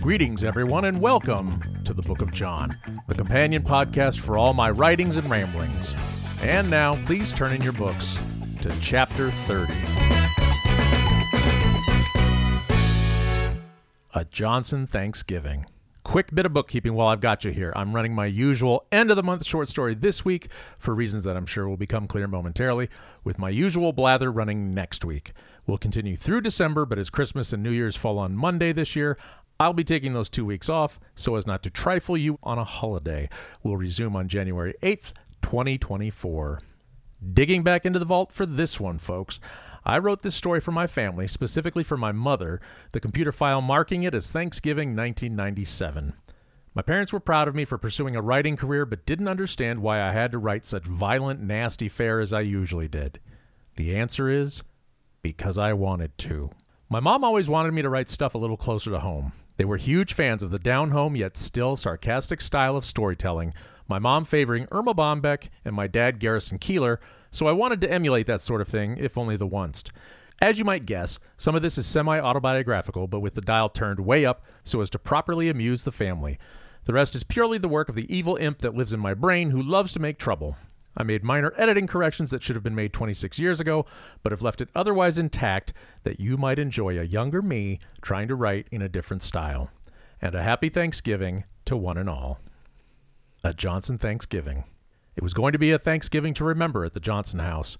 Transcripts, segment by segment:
Greetings, everyone, and welcome to the Book of John, the companion podcast for all my writings and ramblings. And now, please turn in your books to chapter 30. A Johnson Thanksgiving. Quick bit of bookkeeping while I've got you here. I'm running my usual end of the month short story this week for reasons that I'm sure will become clear momentarily, with my usual blather running next week. We'll continue through December, but as Christmas and New Year's fall on Monday this year, I'll be taking those two weeks off so as not to trifle you on a holiday. We'll resume on January 8th, 2024. Digging back into the vault for this one, folks. I wrote this story for my family, specifically for my mother, the computer file marking it as Thanksgiving 1997. My parents were proud of me for pursuing a writing career, but didn't understand why I had to write such violent, nasty fare as I usually did. The answer is because I wanted to. My mom always wanted me to write stuff a little closer to home. They were huge fans of the down home yet still sarcastic style of storytelling, my mom favoring Erma Bombeck and my dad Garrison Keillor, so I wanted to emulate that sort of thing, if only the once. As you might guess, some of this is semi autobiographical, but with the dial turned way up so as to properly amuse the family. The rest is purely the work of the evil imp that lives in my brain who loves to make trouble. I made minor editing corrections that should have been made 26 years ago, but have left it otherwise intact that you might enjoy a younger me trying to write in a different style. And a happy Thanksgiving to one and all. A Johnson Thanksgiving. It was going to be a Thanksgiving to remember at the Johnson house.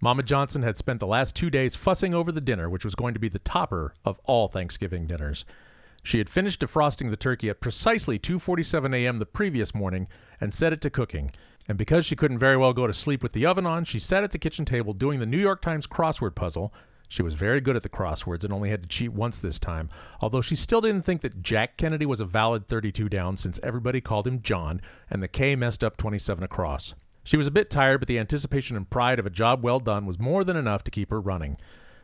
Mama Johnson had spent the last two days fussing over the dinner, which was going to be the topper of all Thanksgiving dinners. She had finished defrosting the turkey at precisely 2:47 a.m. the previous morning and set it to cooking. And because she couldn't very well go to sleep with the oven on, she sat at the kitchen table doing the New York Times crossword puzzle. She was very good at the crosswords and only had to cheat once this time, although she still didn't think that Jack Kennedy was a valid 32 down since everybody called him John and the K messed up 27 across. She was a bit tired, but the anticipation and pride of a job well done was more than enough to keep her running.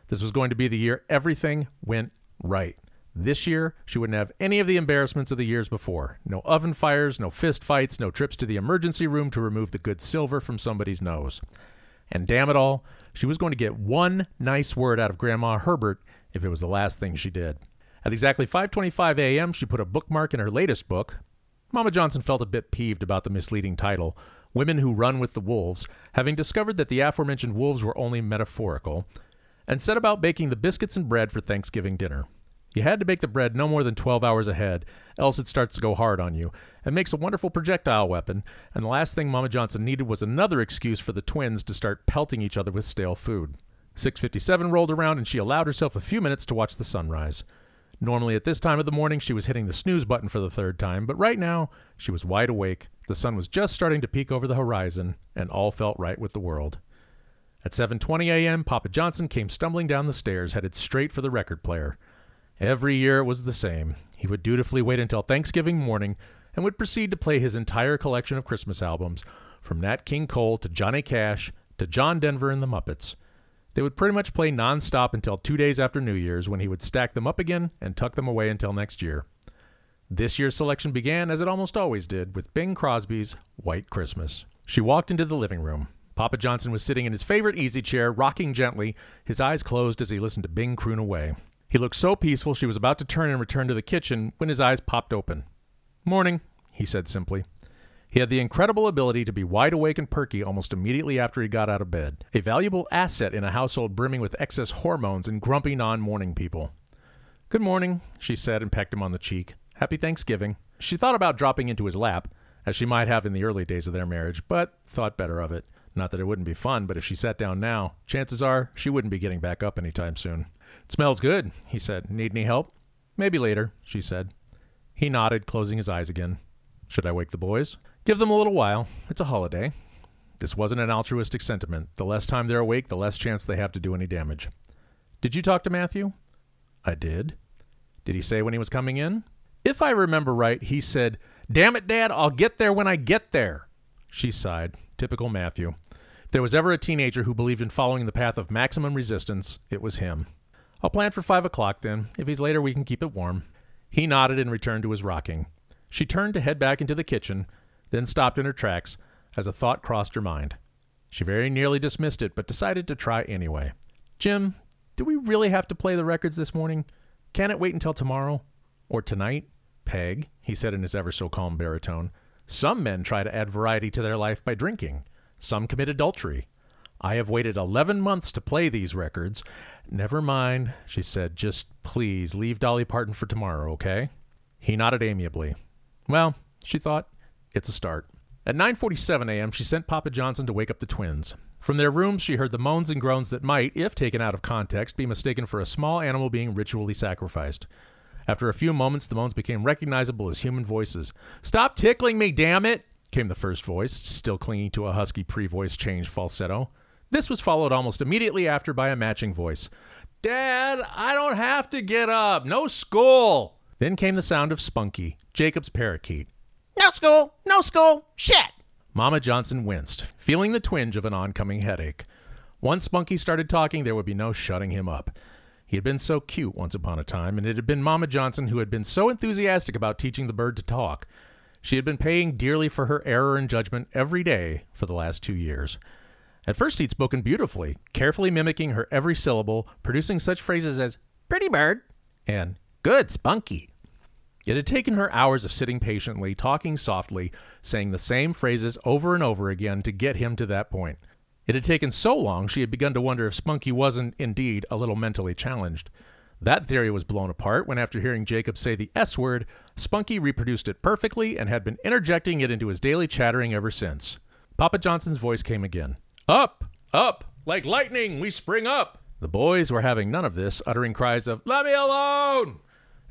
This was going to be the year everything went right. This year, she wouldn't have any of the embarrassments of the years before. No oven fires, no fist fights, no trips to the emergency room to remove the good silver from somebody's nose. And damn it all, she was going to get one nice word out of Grandma Herbert if it was the last thing she did. At exactly 5:25 a.m., she put a bookmark in her latest book. Mama Johnson felt a bit peeved about the misleading title, Women Who Run with the Wolves, having discovered that the aforementioned wolves were only metaphorical, and set about baking the biscuits and bread for Thanksgiving dinner. You had to bake the bread no more than 12 hours ahead, else it starts to go hard on you, and makes a wonderful projectile weapon, and the last thing Mama Johnson needed was another excuse for the twins to start pelting each other with stale food. 657 rolled around and she allowed herself a few minutes to watch the sunrise. Normally at this time of the morning she was hitting the snooze button for the third time, but right now she was wide awake. The sun was just starting to peek over the horizon, and all felt right with the world. At 7:20 a.m., Papa Johnson came stumbling down the stairs, headed straight for the record player. Every year it was the same. He would dutifully wait until Thanksgiving morning and would proceed to play his entire collection of Christmas albums, from Nat King Cole to Johnny Cash to John Denver and the Muppets. They would pretty much play nonstop until two days after New Year's, when he would stack them up again and tuck them away until next year. This year's selection began, as it almost always did, with Bing Crosby's White Christmas. She walked into the living room. Papa Johnson was sitting in his favorite easy chair, rocking gently, his eyes closed as he listened to Bing croon away. He looked so peaceful she was about to turn and return to the kitchen when his eyes popped open. Morning, he said simply. He had the incredible ability to be wide awake and perky almost immediately after he got out of bed, a valuable asset in a household brimming with excess hormones and grumpy non morning people. Good morning, she said and pecked him on the cheek. Happy Thanksgiving. She thought about dropping into his lap, as she might have in the early days of their marriage, but thought better of it. Not that it wouldn't be fun, but if she sat down now, chances are she wouldn't be getting back up any time soon. It smells good, he said. Need any help? Maybe later, she said. He nodded, closing his eyes again. Should I wake the boys? Give them a little while. It's a holiday. This wasn't an altruistic sentiment. The less time they're awake, the less chance they have to do any damage. Did you talk to Matthew? I did. Did he say when he was coming in? If I remember right, he said, Damn it, Dad, I'll get there when I get there. She sighed. Typical Matthew. If there was ever a teenager who believed in following the path of maximum resistance, it was him. I'll plan for five o'clock then. If he's later, we can keep it warm. He nodded and returned to his rocking. She turned to head back into the kitchen, then stopped in her tracks as a thought crossed her mind. She very nearly dismissed it, but decided to try anyway. Jim, do we really have to play the records this morning? Can it wait until tomorrow? Or tonight? Peg, he said in his ever so calm baritone. Some men try to add variety to their life by drinking. Some commit adultery. I have waited 11 months to play these records. Never mind, she said. Just please leave Dolly Parton for tomorrow, okay? He nodded amiably. Well, she thought, it's a start. At 9:47 a.m., she sent Papa Johnson to wake up the twins. From their rooms, she heard the moans and groans that might, if taken out of context, be mistaken for a small animal being ritually sacrificed. After a few moments, the moans became recognizable as human voices. Stop tickling me, damn it! came the first voice, still clinging to a husky pre voice change falsetto. This was followed almost immediately after by a matching voice. Dad, I don't have to get up. No school. Then came the sound of Spunky, Jacob's parakeet. No school, no school, shit. Mama Johnson winced, feeling the twinge of an oncoming headache. Once Spunky started talking, there would be no shutting him up. He had been so cute once upon a time, and it had been Mama Johnson who had been so enthusiastic about teaching the bird to talk. She had been paying dearly for her error in judgment every day for the last two years. At first, he'd spoken beautifully, carefully mimicking her every syllable, producing such phrases as pretty bird and good spunky. It had taken her hours of sitting patiently, talking softly, saying the same phrases over and over again to get him to that point. It had taken so long she had begun to wonder if Spunky wasn't, indeed, a little mentally challenged. That theory was blown apart when, after hearing Jacob say the S word, Spunky reproduced it perfectly and had been interjecting it into his daily chattering ever since. Papa Johnson's voice came again. Up, up, like lightning, we spring up. The boys were having none of this, uttering cries of, Let me alone!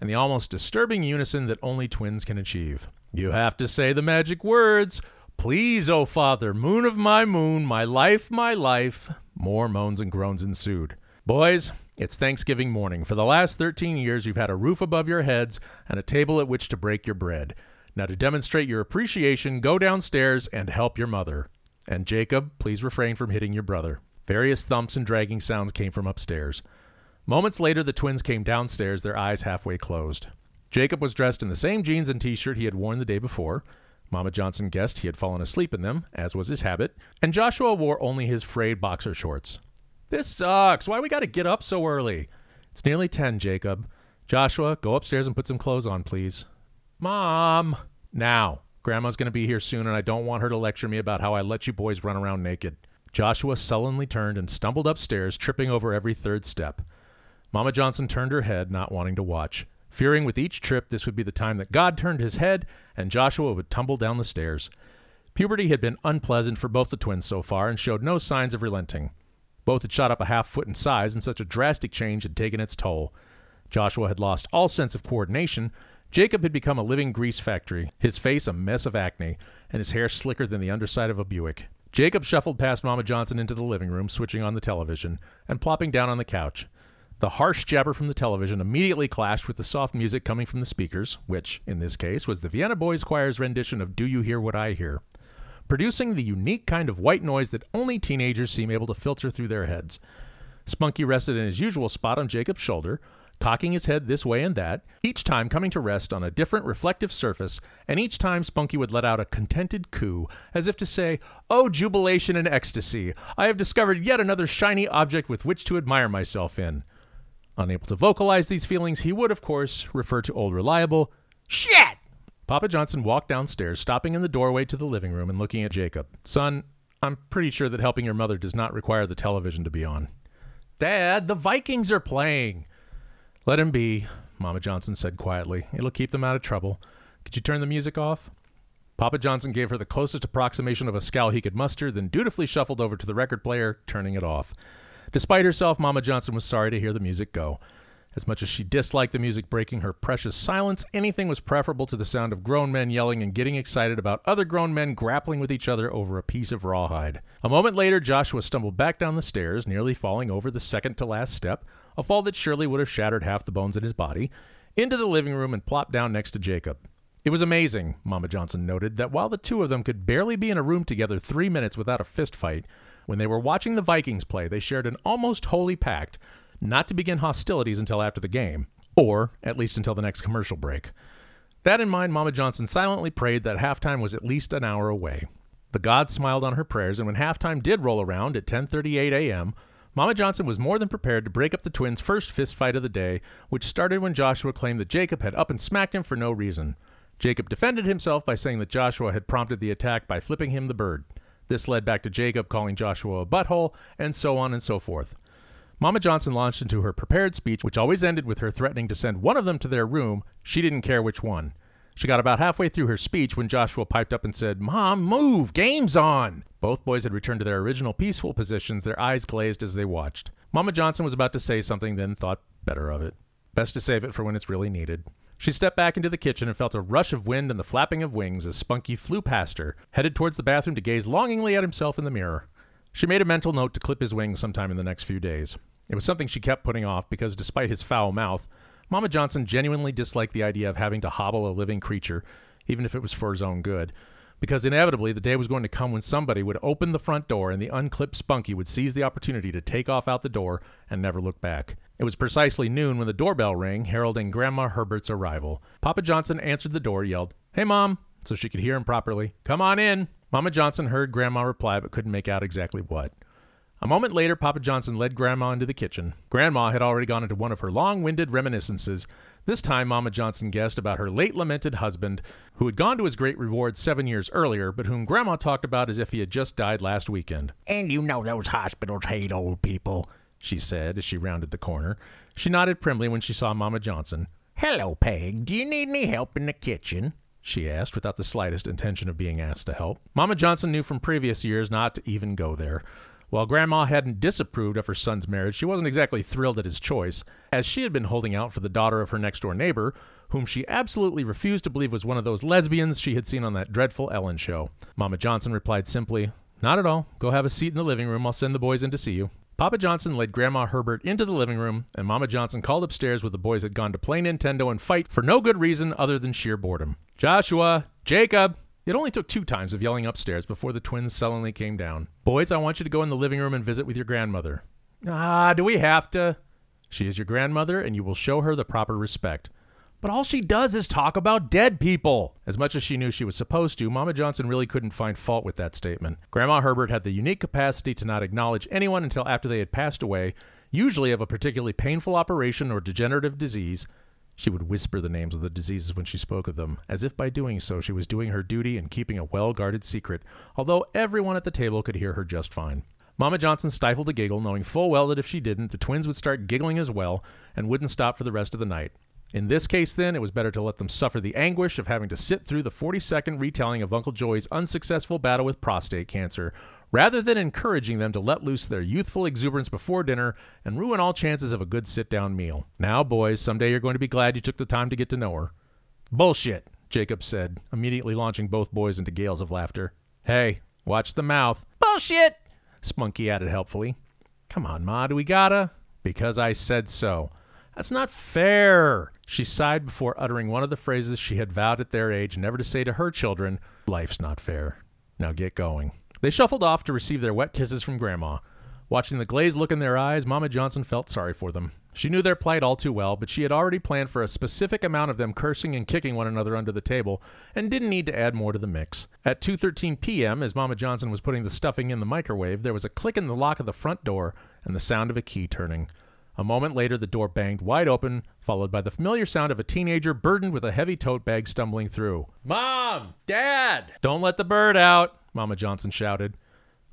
and the almost disturbing unison that only twins can achieve. You have to say the magic words. Please, O oh Father, moon of my moon, my life, my life. More moans and groans ensued. Boys, it's Thanksgiving morning. For the last 13 years, you've had a roof above your heads and a table at which to break your bread. Now, to demonstrate your appreciation, go downstairs and help your mother. And Jacob, please refrain from hitting your brother. Various thumps and dragging sounds came from upstairs. Moments later, the twins came downstairs, their eyes halfway closed. Jacob was dressed in the same jeans and t shirt he had worn the day before. Mama Johnson guessed he had fallen asleep in them, as was his habit, and Joshua wore only his frayed boxer shorts. This sucks. Why we got to get up so early? It's nearly 10, Jacob. Joshua, go upstairs and put some clothes on, please. Mom! Now. Grandma's going to be here soon, and I don't want her to lecture me about how I let you boys run around naked. Joshua sullenly turned and stumbled upstairs, tripping over every third step. Mama Johnson turned her head, not wanting to watch, fearing with each trip this would be the time that God turned his head and Joshua would tumble down the stairs. Puberty had been unpleasant for both the twins so far and showed no signs of relenting. Both had shot up a half foot in size, and such a drastic change had taken its toll. Joshua had lost all sense of coordination. Jacob had become a living grease factory, his face a mess of acne, and his hair slicker than the underside of a Buick. Jacob shuffled past Mama Johnson into the living room, switching on the television, and plopping down on the couch. The harsh jabber from the television immediately clashed with the soft music coming from the speakers, which, in this case, was the Vienna Boys Choir's rendition of Do You Hear What I Hear, producing the unique kind of white noise that only teenagers seem able to filter through their heads. Spunky rested in his usual spot on Jacob's shoulder, cocking his head this way and that, each time coming to rest on a different reflective surface, and each time Spunky would let out a contented coo, as if to say, Oh, jubilation and ecstasy! I have discovered yet another shiny object with which to admire myself in. Unable to vocalize these feelings, he would, of course, refer to old reliable shit. Papa Johnson walked downstairs, stopping in the doorway to the living room and looking at Jacob. Son, I'm pretty sure that helping your mother does not require the television to be on. Dad, the Vikings are playing. Let him be, Mama Johnson said quietly. It'll keep them out of trouble. Could you turn the music off? Papa Johnson gave her the closest approximation of a scowl he could muster, then dutifully shuffled over to the record player, turning it off. Despite herself, Mama Johnson was sorry to hear the music go. As much as she disliked the music breaking her precious silence, anything was preferable to the sound of grown men yelling and getting excited about other grown men grappling with each other over a piece of rawhide. A moment later, Joshua stumbled back down the stairs, nearly falling over the second to last step, a fall that surely would have shattered half the bones in his body, into the living room and plopped down next to Jacob. It was amazing, Mama Johnson noted, that while the two of them could barely be in a room together three minutes without a fist fight, when they were watching the Vikings play, they shared an almost holy pact not to begin hostilities until after the game, or at least until the next commercial break. That in mind, Mama Johnson silently prayed that halftime was at least an hour away. The gods smiled on her prayers, and when halftime did roll around at 10:38 a.m., Mama Johnson was more than prepared to break up the twins' first fistfight of the day, which started when Joshua claimed that Jacob had up and smacked him for no reason. Jacob defended himself by saying that Joshua had prompted the attack by flipping him the bird. This led back to Jacob calling Joshua a butthole, and so on and so forth. Mama Johnson launched into her prepared speech, which always ended with her threatening to send one of them to their room. She didn't care which one. She got about halfway through her speech when Joshua piped up and said, Mom, move! Game's on! Both boys had returned to their original peaceful positions, their eyes glazed as they watched. Mama Johnson was about to say something, then thought better of it. Best to save it for when it's really needed. She stepped back into the kitchen and felt a rush of wind and the flapping of wings as Spunky flew past her, headed towards the bathroom to gaze longingly at himself in the mirror. She made a mental note to clip his wings sometime in the next few days. It was something she kept putting off because, despite his foul mouth, Mama Johnson genuinely disliked the idea of having to hobble a living creature, even if it was for his own good, because inevitably the day was going to come when somebody would open the front door and the unclipped Spunky would seize the opportunity to take off out the door and never look back. It was precisely noon when the doorbell rang, heralding Grandma Herbert's arrival. Papa Johnson answered the door, yelled, Hey, Mom, so she could hear him properly. Come on in. Mama Johnson heard Grandma reply but couldn't make out exactly what. A moment later, Papa Johnson led Grandma into the kitchen. Grandma had already gone into one of her long winded reminiscences. This time, Mama Johnson guessed about her late lamented husband, who had gone to his great reward seven years earlier, but whom Grandma talked about as if he had just died last weekend. And you know those hospitals hate old people, she said as she rounded the corner. She nodded primly when she saw Mama Johnson. Hello, Peg. Do you need any help in the kitchen? she asked, without the slightest intention of being asked to help. Mama Johnson knew from previous years not to even go there. While Grandma hadn't disapproved of her son's marriage, she wasn't exactly thrilled at his choice, as she had been holding out for the daughter of her next door neighbor, whom she absolutely refused to believe was one of those lesbians she had seen on that dreadful Ellen show. Mama Johnson replied simply, Not at all. Go have a seat in the living room. I'll send the boys in to see you. Papa Johnson led Grandma Herbert into the living room, and Mama Johnson called upstairs where the boys had gone to play Nintendo and fight for no good reason other than sheer boredom. Joshua! Jacob! It only took two times of yelling upstairs before the twins sullenly came down. Boys, I want you to go in the living room and visit with your grandmother. Ah, do we have to? She is your grandmother, and you will show her the proper respect. But all she does is talk about dead people. As much as she knew she was supposed to, Mama Johnson really couldn't find fault with that statement. Grandma Herbert had the unique capacity to not acknowledge anyone until after they had passed away, usually of a particularly painful operation or degenerative disease, she would whisper the names of the diseases when she spoke of them, as if by doing so she was doing her duty and keeping a well guarded secret, although everyone at the table could hear her just fine. Mama Johnson stifled a giggle, knowing full well that if she didn't, the twins would start giggling as well and wouldn't stop for the rest of the night. In this case, then, it was better to let them suffer the anguish of having to sit through the 40 second retelling of Uncle Joey's unsuccessful battle with prostate cancer, rather than encouraging them to let loose their youthful exuberance before dinner and ruin all chances of a good sit down meal. Now, boys, someday you're going to be glad you took the time to get to know her. Bullshit, Jacob said, immediately launching both boys into gales of laughter. Hey, watch the mouth. Bullshit, Spunky added helpfully. Come on, Ma, do we gotta? Because I said so. That's not fair. She sighed before uttering one of the phrases she had vowed at their age never to say to her children Life's not fair. Now get going. They shuffled off to receive their wet kisses from Grandma. Watching the glazed look in their eyes, Mama Johnson felt sorry for them. She knew their plight all too well, but she had already planned for a specific amount of them cursing and kicking one another under the table, and didn't need to add more to the mix. At 2:13 p.m., as Mama Johnson was putting the stuffing in the microwave, there was a click in the lock of the front door and the sound of a key turning. A moment later, the door banged wide open, followed by the familiar sound of a teenager burdened with a heavy tote bag stumbling through. Mom! Dad! Don't let the bird out! Mama Johnson shouted.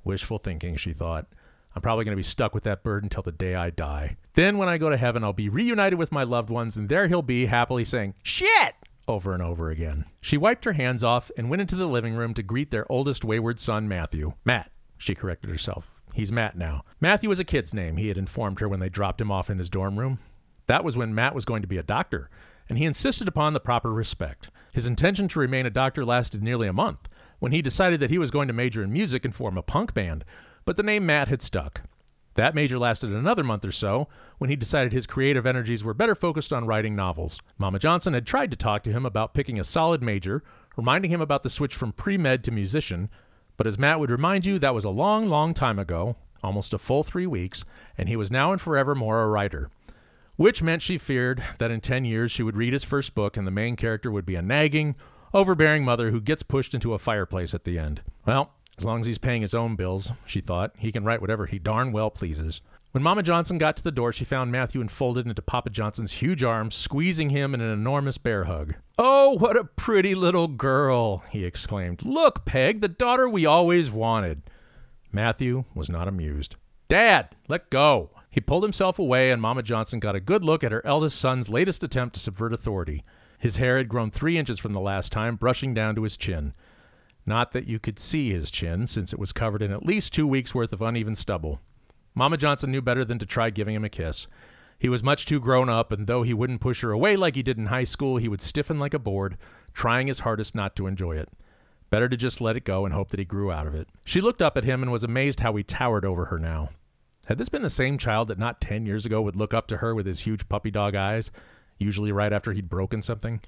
Wishful thinking, she thought. I'm probably going to be stuck with that bird until the day I die. Then, when I go to heaven, I'll be reunited with my loved ones, and there he'll be, happily saying, Shit! over and over again. She wiped her hands off and went into the living room to greet their oldest wayward son, Matthew. Matt, she corrected herself. He's Matt now. Matthew was a kid's name, he had informed her when they dropped him off in his dorm room. That was when Matt was going to be a doctor, and he insisted upon the proper respect. His intention to remain a doctor lasted nearly a month when he decided that he was going to major in music and form a punk band, but the name Matt had stuck. That major lasted another month or so when he decided his creative energies were better focused on writing novels. Mama Johnson had tried to talk to him about picking a solid major, reminding him about the switch from pre med to musician, but as Matt would remind you, that was a long, long time ago, almost a full three weeks, and he was now and forevermore a writer. Which meant she feared that in 10 years she would read his first book and the main character would be a nagging, overbearing mother who gets pushed into a fireplace at the end. Well, as long as he's paying his own bills, she thought, he can write whatever he darn well pleases. When Mama Johnson got to the door, she found Matthew enfolded into Papa Johnson's huge arms, squeezing him in an enormous bear hug. Oh, what a pretty little girl, he exclaimed. Look, Peg, the daughter we always wanted. Matthew was not amused. Dad, let go. He pulled himself away, and Mama Johnson got a good look at her eldest son's latest attempt to subvert authority. His hair had grown three inches from the last time, brushing down to his chin. Not that you could see his chin, since it was covered in at least two weeks' worth of uneven stubble. Mama Johnson knew better than to try giving him a kiss. He was much too grown up, and though he wouldn't push her away like he did in high school, he would stiffen like a board, trying his hardest not to enjoy it. Better to just let it go and hope that he grew out of it. She looked up at him and was amazed how he towered over her now. Had this been the same child that not ten years ago would look up to her with his huge puppy dog eyes, usually right after he'd broken something?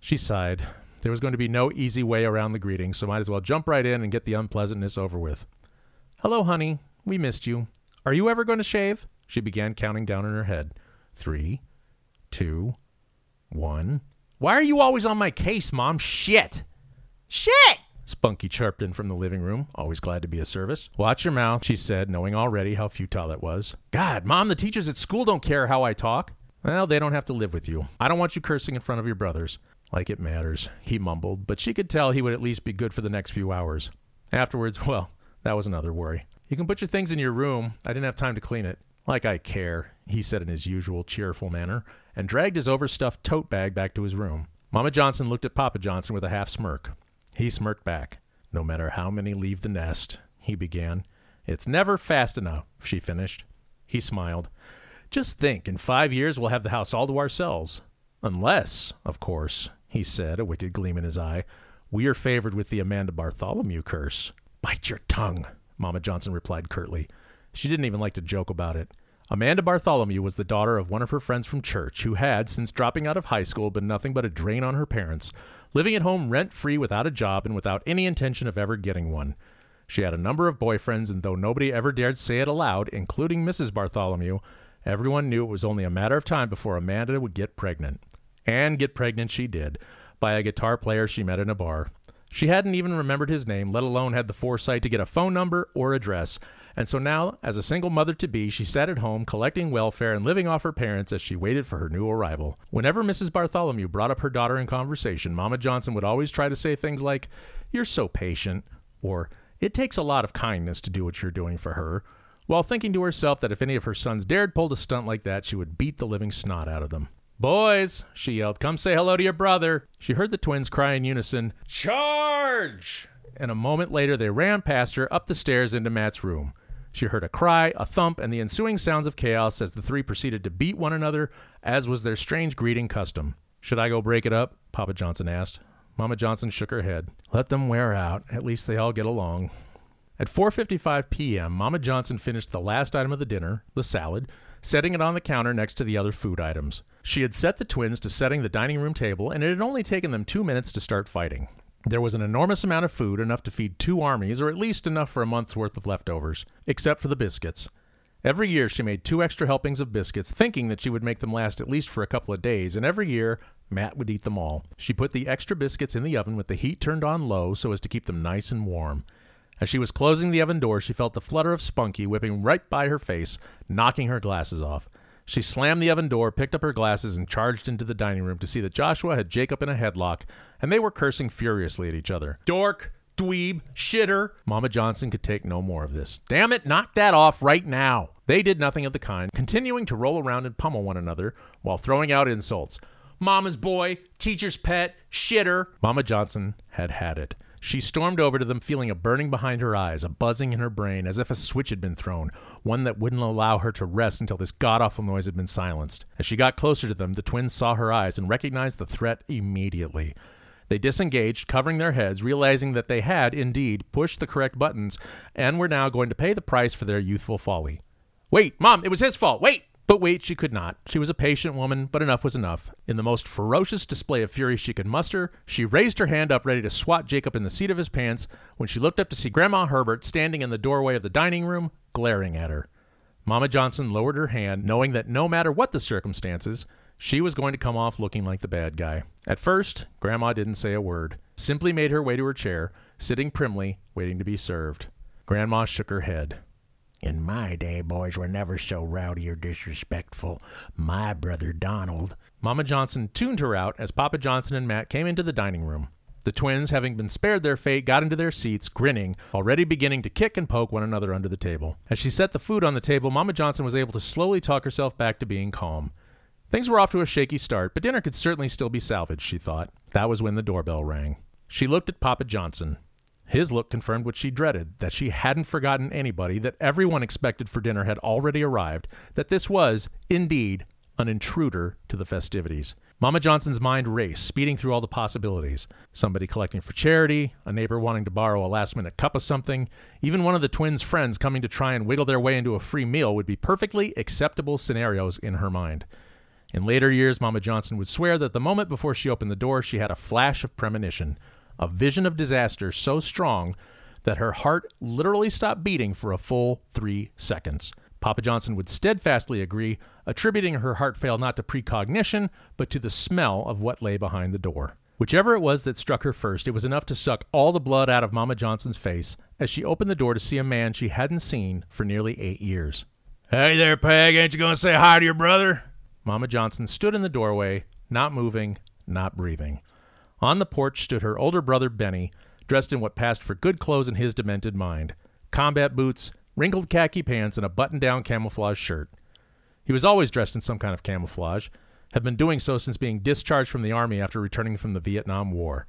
She sighed. There was going to be no easy way around the greeting, so might as well jump right in and get the unpleasantness over with. Hello, honey. We missed you. Are you ever going to shave? She began counting down in her head. Three, two, one. Why are you always on my case, Mom? Shit! Shit! Spunky chirped in from the living room, always glad to be of service. Watch your mouth, she said, knowing already how futile it was. God, Mom, the teachers at school don't care how I talk. Well, they don't have to live with you. I don't want you cursing in front of your brothers. Like it matters, he mumbled, but she could tell he would at least be good for the next few hours. Afterwards, well, that was another worry. You can put your things in your room. I didn't have time to clean it. Like I care, he said in his usual cheerful manner, and dragged his overstuffed tote bag back to his room. Mama Johnson looked at Papa Johnson with a half smirk. He smirked back. No matter how many leave the nest, he began. It's never fast enough, she finished. He smiled. Just think, in five years we'll have the house all to ourselves. Unless, of course, he said, a wicked gleam in his eye, we are favored with the Amanda Bartholomew curse. Bite your tongue, Mama Johnson replied curtly. She didn't even like to joke about it. Amanda Bartholomew was the daughter of one of her friends from church who had, since dropping out of high school, been nothing but a drain on her parents, living at home rent free without a job and without any intention of ever getting one. She had a number of boyfriends, and though nobody ever dared say it aloud, including Mrs. Bartholomew, everyone knew it was only a matter of time before Amanda would get pregnant. And get pregnant she did, by a guitar player she met in a bar. She hadn't even remembered his name, let alone had the foresight to get a phone number or address, and so now, as a single mother to be, she sat at home collecting welfare and living off her parents as she waited for her new arrival. Whenever Mrs. Bartholomew brought up her daughter in conversation, Mama Johnson would always try to say things like, You're so patient, or It takes a lot of kindness to do what you're doing for her, while thinking to herself that if any of her sons dared pull a stunt like that, she would beat the living snot out of them. Boys, she yelled, come say hello to your brother. She heard the twins cry in unison, Charge! And a moment later, they ran past her up the stairs into Matt's room. She heard a cry, a thump, and the ensuing sounds of chaos as the three proceeded to beat one another, as was their strange greeting custom. Should I go break it up? Papa Johnson asked. Mama Johnson shook her head. Let them wear out. At least they all get along. At 4:55 p.m., Mama Johnson finished the last item of the dinner, the salad, setting it on the counter next to the other food items. She had set the twins to setting the dining room table, and it had only taken them 2 minutes to start fighting. There was an enormous amount of food, enough to feed two armies, or at least enough for a month's worth of leftovers, except for the biscuits. Every year she made two extra helpings of biscuits, thinking that she would make them last at least for a couple of days, and every year Matt would eat them all. She put the extra biscuits in the oven with the heat turned on low so as to keep them nice and warm. As she was closing the oven door, she felt the flutter of Spunky whipping right by her face, knocking her glasses off. She slammed the oven door, picked up her glasses, and charged into the dining room to see that Joshua had Jacob in a headlock, and they were cursing furiously at each other. Dork! Dweeb! Shitter! Mama Johnson could take no more of this. Damn it, knock that off right now! They did nothing of the kind, continuing to roll around and pummel one another while throwing out insults. Mama's boy, teacher's pet, shitter. Mama Johnson had had it. She stormed over to them, feeling a burning behind her eyes, a buzzing in her brain, as if a switch had been thrown, one that wouldn't allow her to rest until this god awful noise had been silenced. As she got closer to them, the twins saw her eyes and recognized the threat immediately. They disengaged, covering their heads, realizing that they had, indeed, pushed the correct buttons and were now going to pay the price for their youthful folly. Wait, Mom, it was his fault. Wait! But wait, she could not. She was a patient woman, but enough was enough. In the most ferocious display of fury she could muster, she raised her hand up ready to swat Jacob in the seat of his pants when she looked up to see Grandma Herbert standing in the doorway of the dining room, glaring at her. Mama Johnson lowered her hand, knowing that no matter what the circumstances, she was going to come off looking like the bad guy. At first, Grandma didn't say a word, simply made her way to her chair, sitting primly, waiting to be served. Grandma shook her head. In my day, boys were never so rowdy or disrespectful. My brother Donald. Mama Johnson tuned her out as Papa Johnson and Matt came into the dining room. The twins, having been spared their fate, got into their seats, grinning, already beginning to kick and poke one another under the table. As she set the food on the table, Mama Johnson was able to slowly talk herself back to being calm. Things were off to a shaky start, but dinner could certainly still be salvaged, she thought. That was when the doorbell rang. She looked at Papa Johnson. His look confirmed what she dreaded that she hadn't forgotten anybody, that everyone expected for dinner had already arrived, that this was, indeed, an intruder to the festivities. Mama Johnson's mind raced, speeding through all the possibilities. Somebody collecting for charity, a neighbor wanting to borrow a last minute cup of something, even one of the twins' friends coming to try and wiggle their way into a free meal would be perfectly acceptable scenarios in her mind. In later years, Mama Johnson would swear that the moment before she opened the door, she had a flash of premonition, a vision of disaster so strong that her heart literally stopped beating for a full three seconds. Papa Johnson would steadfastly agree, attributing her heart fail not to precognition, but to the smell of what lay behind the door. Whichever it was that struck her first, it was enough to suck all the blood out of Mama Johnson's face as she opened the door to see a man she hadn't seen for nearly eight years. Hey there, Peg. Ain't you going to say hi to your brother? Mama Johnson stood in the doorway, not moving, not breathing. On the porch stood her older brother Benny, dressed in what passed for good clothes in his demented mind combat boots, wrinkled khaki pants, and a button down camouflage shirt. He was always dressed in some kind of camouflage, had been doing so since being discharged from the Army after returning from the Vietnam War.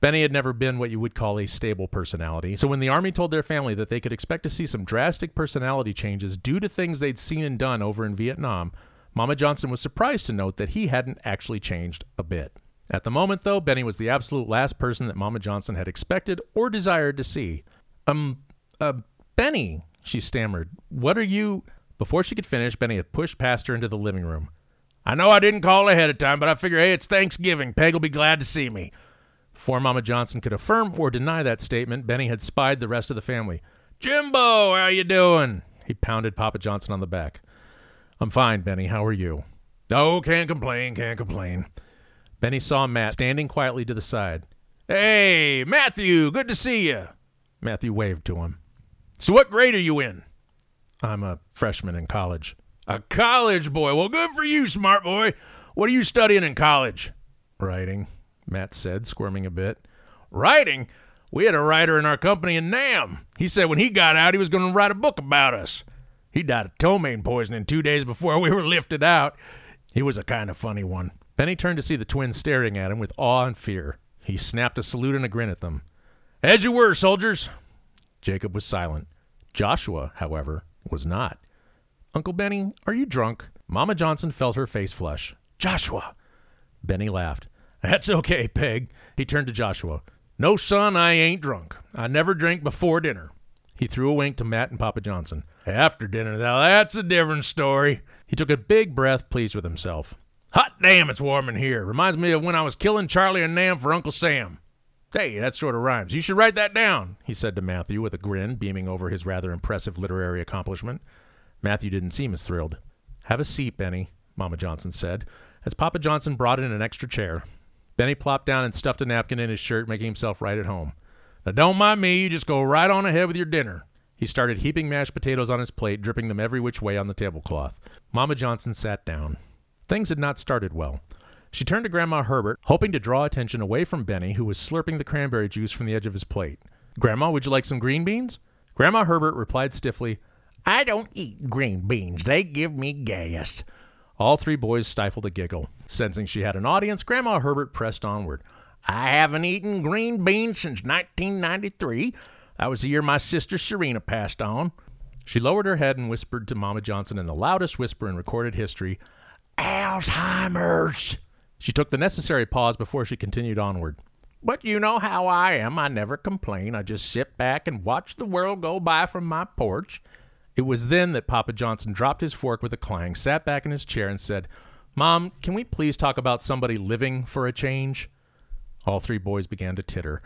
Benny had never been what you would call a stable personality, so when the Army told their family that they could expect to see some drastic personality changes due to things they'd seen and done over in Vietnam, Mama Johnson was surprised to note that he hadn't actually changed a bit. At the moment, though, Benny was the absolute last person that Mama Johnson had expected or desired to see. Um, uh, Benny, she stammered, what are you. Before she could finish, Benny had pushed past her into the living room. I know I didn't call ahead of time, but I figure, hey, it's Thanksgiving. Peg'll be glad to see me. Before Mama Johnson could affirm or deny that statement, Benny had spied the rest of the family. Jimbo, how you doing? He pounded Papa Johnson on the back. I'm fine, Benny. How are you? Oh, can't complain, can't complain. Benny saw Matt standing quietly to the side. Hey, Matthew, good to see you. Matthew waved to him. So, what grade are you in? I'm a freshman in college. A college boy. Well, good for you, smart boy. What are you studying in college? Writing, Matt said, squirming a bit. Writing? We had a writer in our company in Nam. He said when he got out, he was going to write a book about us. He died of ptomaine poisoning two days before we were lifted out. He was a kind of funny one. Benny turned to see the twins staring at him with awe and fear. He snapped a salute and a grin at them. As you were, soldiers. Jacob was silent. Joshua, however, was not. Uncle Benny, are you drunk? Mama Johnson felt her face flush. Joshua. Benny laughed. That's okay, Peg. He turned to Joshua. No, son, I ain't drunk. I never drink before dinner. He threw a wink to Matt and Papa Johnson. After dinner, now that's a different story. He took a big breath, pleased with himself. Hot damn, it's warm in here. Reminds me of when I was killing Charlie and Nam for Uncle Sam. Hey, that sort of rhymes. You should write that down, he said to Matthew with a grin, beaming over his rather impressive literary accomplishment. Matthew didn't seem as thrilled. Have a seat, Benny, Mama Johnson said, as Papa Johnson brought in an extra chair. Benny plopped down and stuffed a napkin in his shirt, making himself right at home. Now, don't mind me. You just go right on ahead with your dinner. He started heaping mashed potatoes on his plate, dripping them every which way on the tablecloth. Mama Johnson sat down. Things had not started well. She turned to Grandma Herbert, hoping to draw attention away from Benny, who was slurping the cranberry juice from the edge of his plate. Grandma, would you like some green beans? Grandma Herbert replied stiffly, I don't eat green beans. They give me gas. All three boys stifled a giggle. Sensing she had an audience, Grandma Herbert pressed onward. I haven't eaten green beans since 1993. That was the year my sister Serena passed on. She lowered her head and whispered to Mama Johnson in the loudest whisper in recorded history, Alzheimer's. She took the necessary pause before she continued onward. But you know how I am. I never complain. I just sit back and watch the world go by from my porch. It was then that Papa Johnson dropped his fork with a clang, sat back in his chair, and said, Mom, can we please talk about somebody living for a change? All three boys began to titter.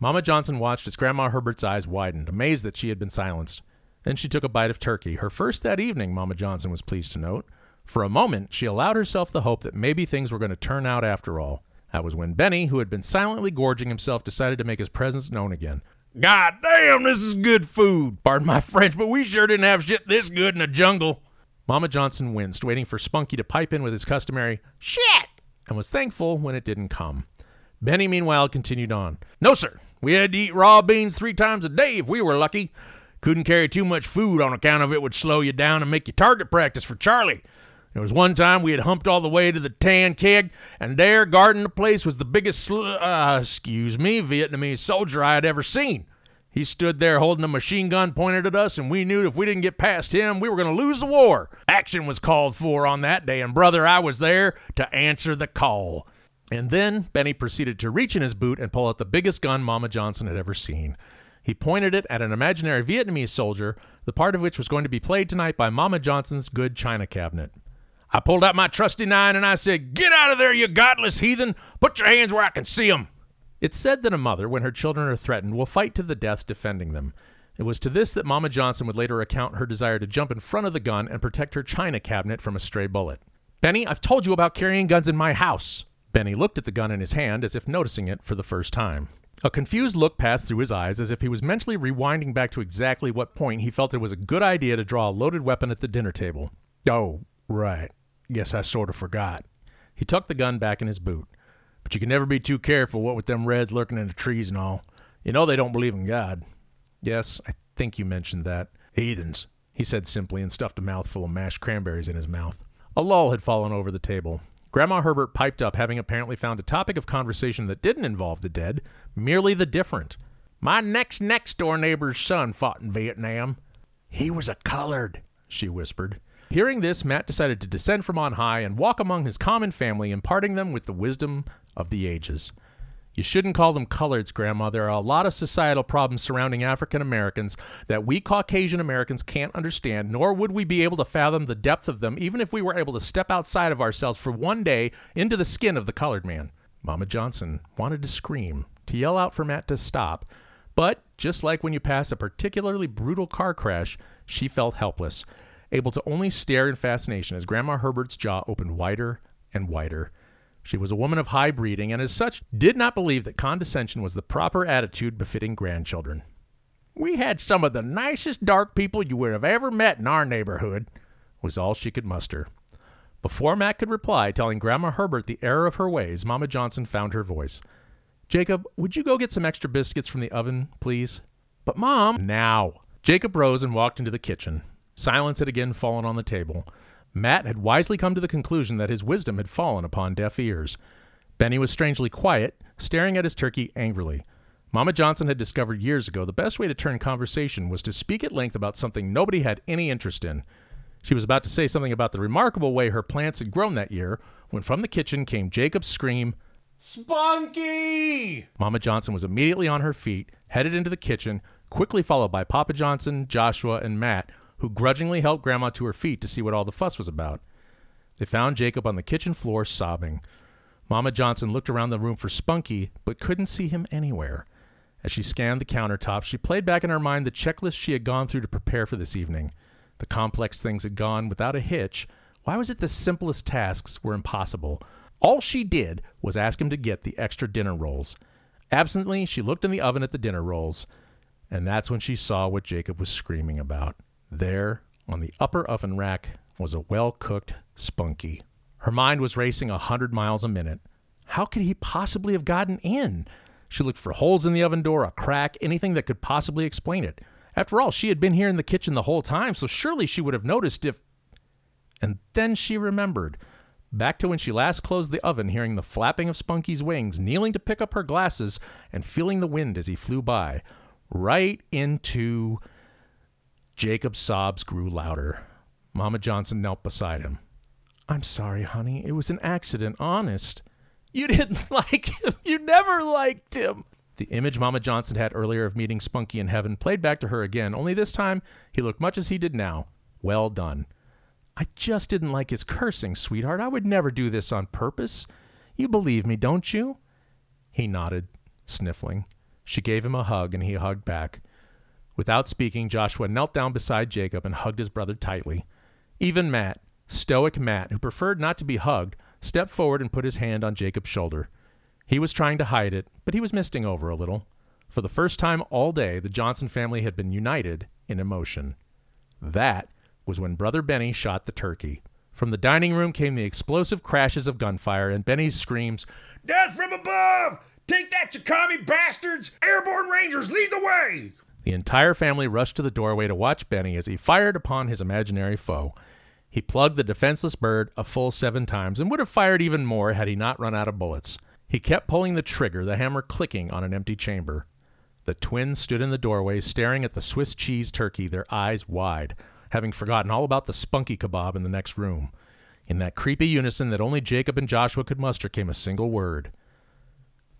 Mama Johnson watched as Grandma Herbert's eyes widened, amazed that she had been silenced. Then she took a bite of turkey, her first that evening, Mama Johnson was pleased to note. For a moment, she allowed herself the hope that maybe things were going to turn out after all. That was when Benny, who had been silently gorging himself, decided to make his presence known again. God damn, this is good food. Pardon my French, but we sure didn't have shit this good in the jungle. Mama Johnson winced, waiting for Spunky to pipe in with his customary shit, and was thankful when it didn't come. Benny, meanwhile, continued on. No, sir. We had to eat raw beans three times a day if we were lucky. Couldn't carry too much food on account of it would slow you down and make you target practice for Charlie. There was one time we had humped all the way to the tan keg, and there, guarding the place, was the biggest, sl- uh, excuse me, Vietnamese soldier I had ever seen. He stood there holding a machine gun pointed at us, and we knew if we didn't get past him, we were going to lose the war. Action was called for on that day, and brother, I was there to answer the call. And then Benny proceeded to reach in his boot and pull out the biggest gun Mama Johnson had ever seen. He pointed it at an imaginary Vietnamese soldier, the part of which was going to be played tonight by Mama Johnson's good china cabinet. I pulled out my trusty nine and I said, Get out of there, you godless heathen! Put your hands where I can see 'em!" It's said that a mother, when her children are threatened, will fight to the death defending them. It was to this that Mama Johnson would later account her desire to jump in front of the gun and protect her china cabinet from a stray bullet. Benny, I've told you about carrying guns in my house. Benny looked at the gun in his hand as if noticing it for the first time. A confused look passed through his eyes as if he was mentally rewinding back to exactly what point he felt it was a good idea to draw a loaded weapon at the dinner table. Oh, right. Guess I sort of forgot. He tucked the gun back in his boot. But you can never be too careful, what with them Reds lurking in the trees and all. You know they don't believe in God. Yes, I think you mentioned that. Heathens, he said simply and stuffed a mouthful of mashed cranberries in his mouth. A lull had fallen over the table. Grandma Herbert piped up, having apparently found a topic of conversation that didn't involve the dead, merely the different. My next next door neighbor's son fought in Vietnam. He was a colored, she whispered. Hearing this, Matt decided to descend from on high and walk among his common family, imparting them with the wisdom of the ages. You shouldn't call them coloreds, Grandma. There are a lot of societal problems surrounding African Americans that we Caucasian Americans can't understand, nor would we be able to fathom the depth of them even if we were able to step outside of ourselves for one day into the skin of the colored man. Mama Johnson wanted to scream, to yell out for Matt to stop, but just like when you pass a particularly brutal car crash, she felt helpless, able to only stare in fascination as Grandma Herbert's jaw opened wider and wider. She was a woman of high breeding, and as such, did not believe that condescension was the proper attitude befitting grandchildren. We had some of the nicest dark people you would have ever met in our neighborhood, was all she could muster. Before Matt could reply, telling Grandma Herbert the error of her ways, Mama Johnson found her voice. Jacob, would you go get some extra biscuits from the oven, please? But, Mom. Now. Jacob rose and walked into the kitchen. Silence had again fallen on the table. Matt had wisely come to the conclusion that his wisdom had fallen upon deaf ears. Benny was strangely quiet, staring at his turkey angrily. Mama Johnson had discovered years ago the best way to turn conversation was to speak at length about something nobody had any interest in. She was about to say something about the remarkable way her plants had grown that year when from the kitchen came Jacob's scream, Spunky! Mama Johnson was immediately on her feet, headed into the kitchen, quickly followed by Papa Johnson, Joshua, and Matt, who grudgingly helped Grandma to her feet to see what all the fuss was about. They found Jacob on the kitchen floor sobbing. Mama Johnson looked around the room for Spunky, but couldn't see him anywhere. As she scanned the countertops, she played back in her mind the checklist she had gone through to prepare for this evening. The complex things had gone without a hitch. Why was it the simplest tasks were impossible? All she did was ask him to get the extra dinner rolls. Absently, she looked in the oven at the dinner rolls, and that's when she saw what Jacob was screaming about. There, on the upper oven rack, was a well cooked spunky. Her mind was racing a hundred miles a minute. How could he possibly have gotten in? She looked for holes in the oven door, a crack, anything that could possibly explain it. After all, she had been here in the kitchen the whole time, so surely she would have noticed if. And then she remembered. Back to when she last closed the oven, hearing the flapping of Spunky's wings, kneeling to pick up her glasses, and feeling the wind as he flew by. Right into. Jacob's sobs grew louder. Mama Johnson knelt beside him. I'm sorry, honey. It was an accident, honest. You didn't like him. You never liked him. The image Mama Johnson had earlier of meeting Spunky in heaven played back to her again, only this time he looked much as he did now. Well done. I just didn't like his cursing, sweetheart. I would never do this on purpose. You believe me, don't you? He nodded, sniffling. She gave him a hug, and he hugged back. Without speaking, Joshua knelt down beside Jacob and hugged his brother tightly. Even Matt, stoic Matt, who preferred not to be hugged, stepped forward and put his hand on Jacob's shoulder. He was trying to hide it, but he was misting over a little. For the first time all day, the Johnson family had been united in emotion. That was when Brother Benny shot the turkey. From the dining room came the explosive crashes of gunfire and Benny's screams, Death from above! Take that, commie bastards! Airborne Rangers, lead the way! The entire family rushed to the doorway to watch Benny as he fired upon his imaginary foe. He plugged the defenseless bird a full seven times and would have fired even more had he not run out of bullets. He kept pulling the trigger, the hammer clicking on an empty chamber. The twins stood in the doorway, staring at the Swiss cheese turkey, their eyes wide, having forgotten all about the spunky kebab in the next room. In that creepy unison that only Jacob and Joshua could muster came a single word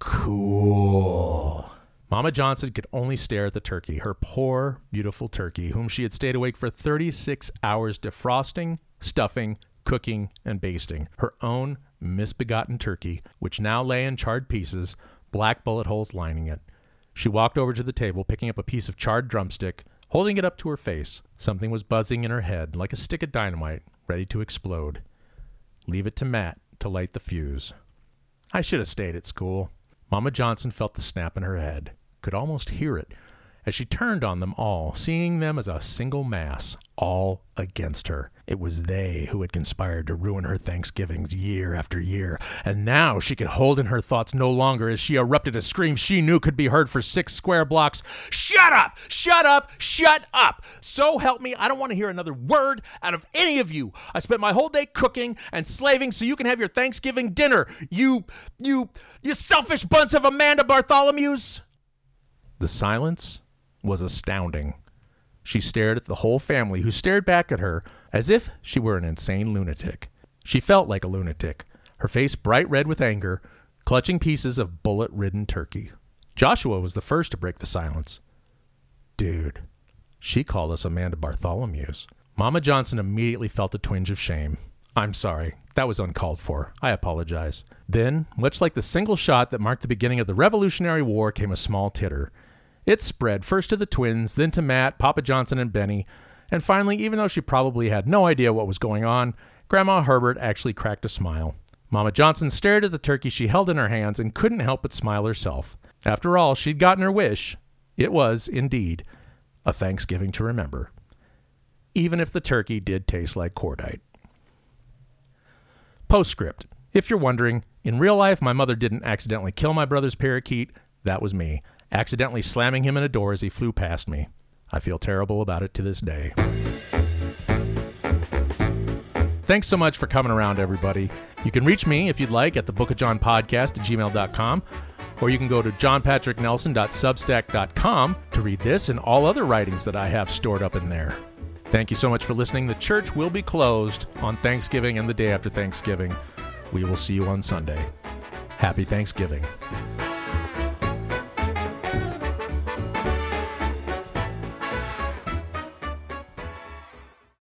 Cool. Mama Johnson could only stare at the turkey, her poor, beautiful turkey, whom she had stayed awake for 36 hours defrosting, stuffing, cooking, and basting. Her own misbegotten turkey, which now lay in charred pieces, black bullet holes lining it. She walked over to the table, picking up a piece of charred drumstick, holding it up to her face. Something was buzzing in her head, like a stick of dynamite, ready to explode. Leave it to Matt to light the fuse. I should have stayed at school. Mama Johnson felt the snap in her head, could almost hear it, as she turned on them all, seeing them as a single mass, all against her. It was they who had conspired to ruin her Thanksgivings year after year, and now she could hold in her thoughts no longer as she erupted a scream she knew could be heard for six square blocks. Shut up! Shut up! Shut up! So help me, I don't want to hear another word out of any of you. I spent my whole day cooking and slaving so you can have your Thanksgiving dinner. You, you, you selfish bunch of Amanda Bartholomew's! The silence was astounding. She stared at the whole family, who stared back at her as if she were an insane lunatic. She felt like a lunatic, her face bright red with anger, clutching pieces of bullet ridden turkey. Joshua was the first to break the silence. Dude, she called us Amanda Bartholomew's. Mama Johnson immediately felt a twinge of shame. I'm sorry. That was uncalled for. I apologize. Then, much like the single shot that marked the beginning of the Revolutionary War, came a small titter. It spread first to the twins, then to Matt, Papa Johnson, and Benny. And finally, even though she probably had no idea what was going on, Grandma Herbert actually cracked a smile. Mama Johnson stared at the turkey she held in her hands and couldn't help but smile herself. After all, she'd gotten her wish. It was, indeed, a Thanksgiving to remember. Even if the turkey did taste like cordite. Postscript. If you're wondering, in real life, my mother didn't accidentally kill my brother's parakeet. That was me accidentally slamming him in a door as he flew past me. I feel terrible about it to this day. Thanks so much for coming around, everybody. You can reach me if you'd like at the Book of John podcast at gmail.com, or you can go to johnpatricknelson.substack.com to read this and all other writings that I have stored up in there. Thank you so much for listening. The church will be closed on Thanksgiving and the day after Thanksgiving. We will see you on Sunday. Happy Thanksgiving.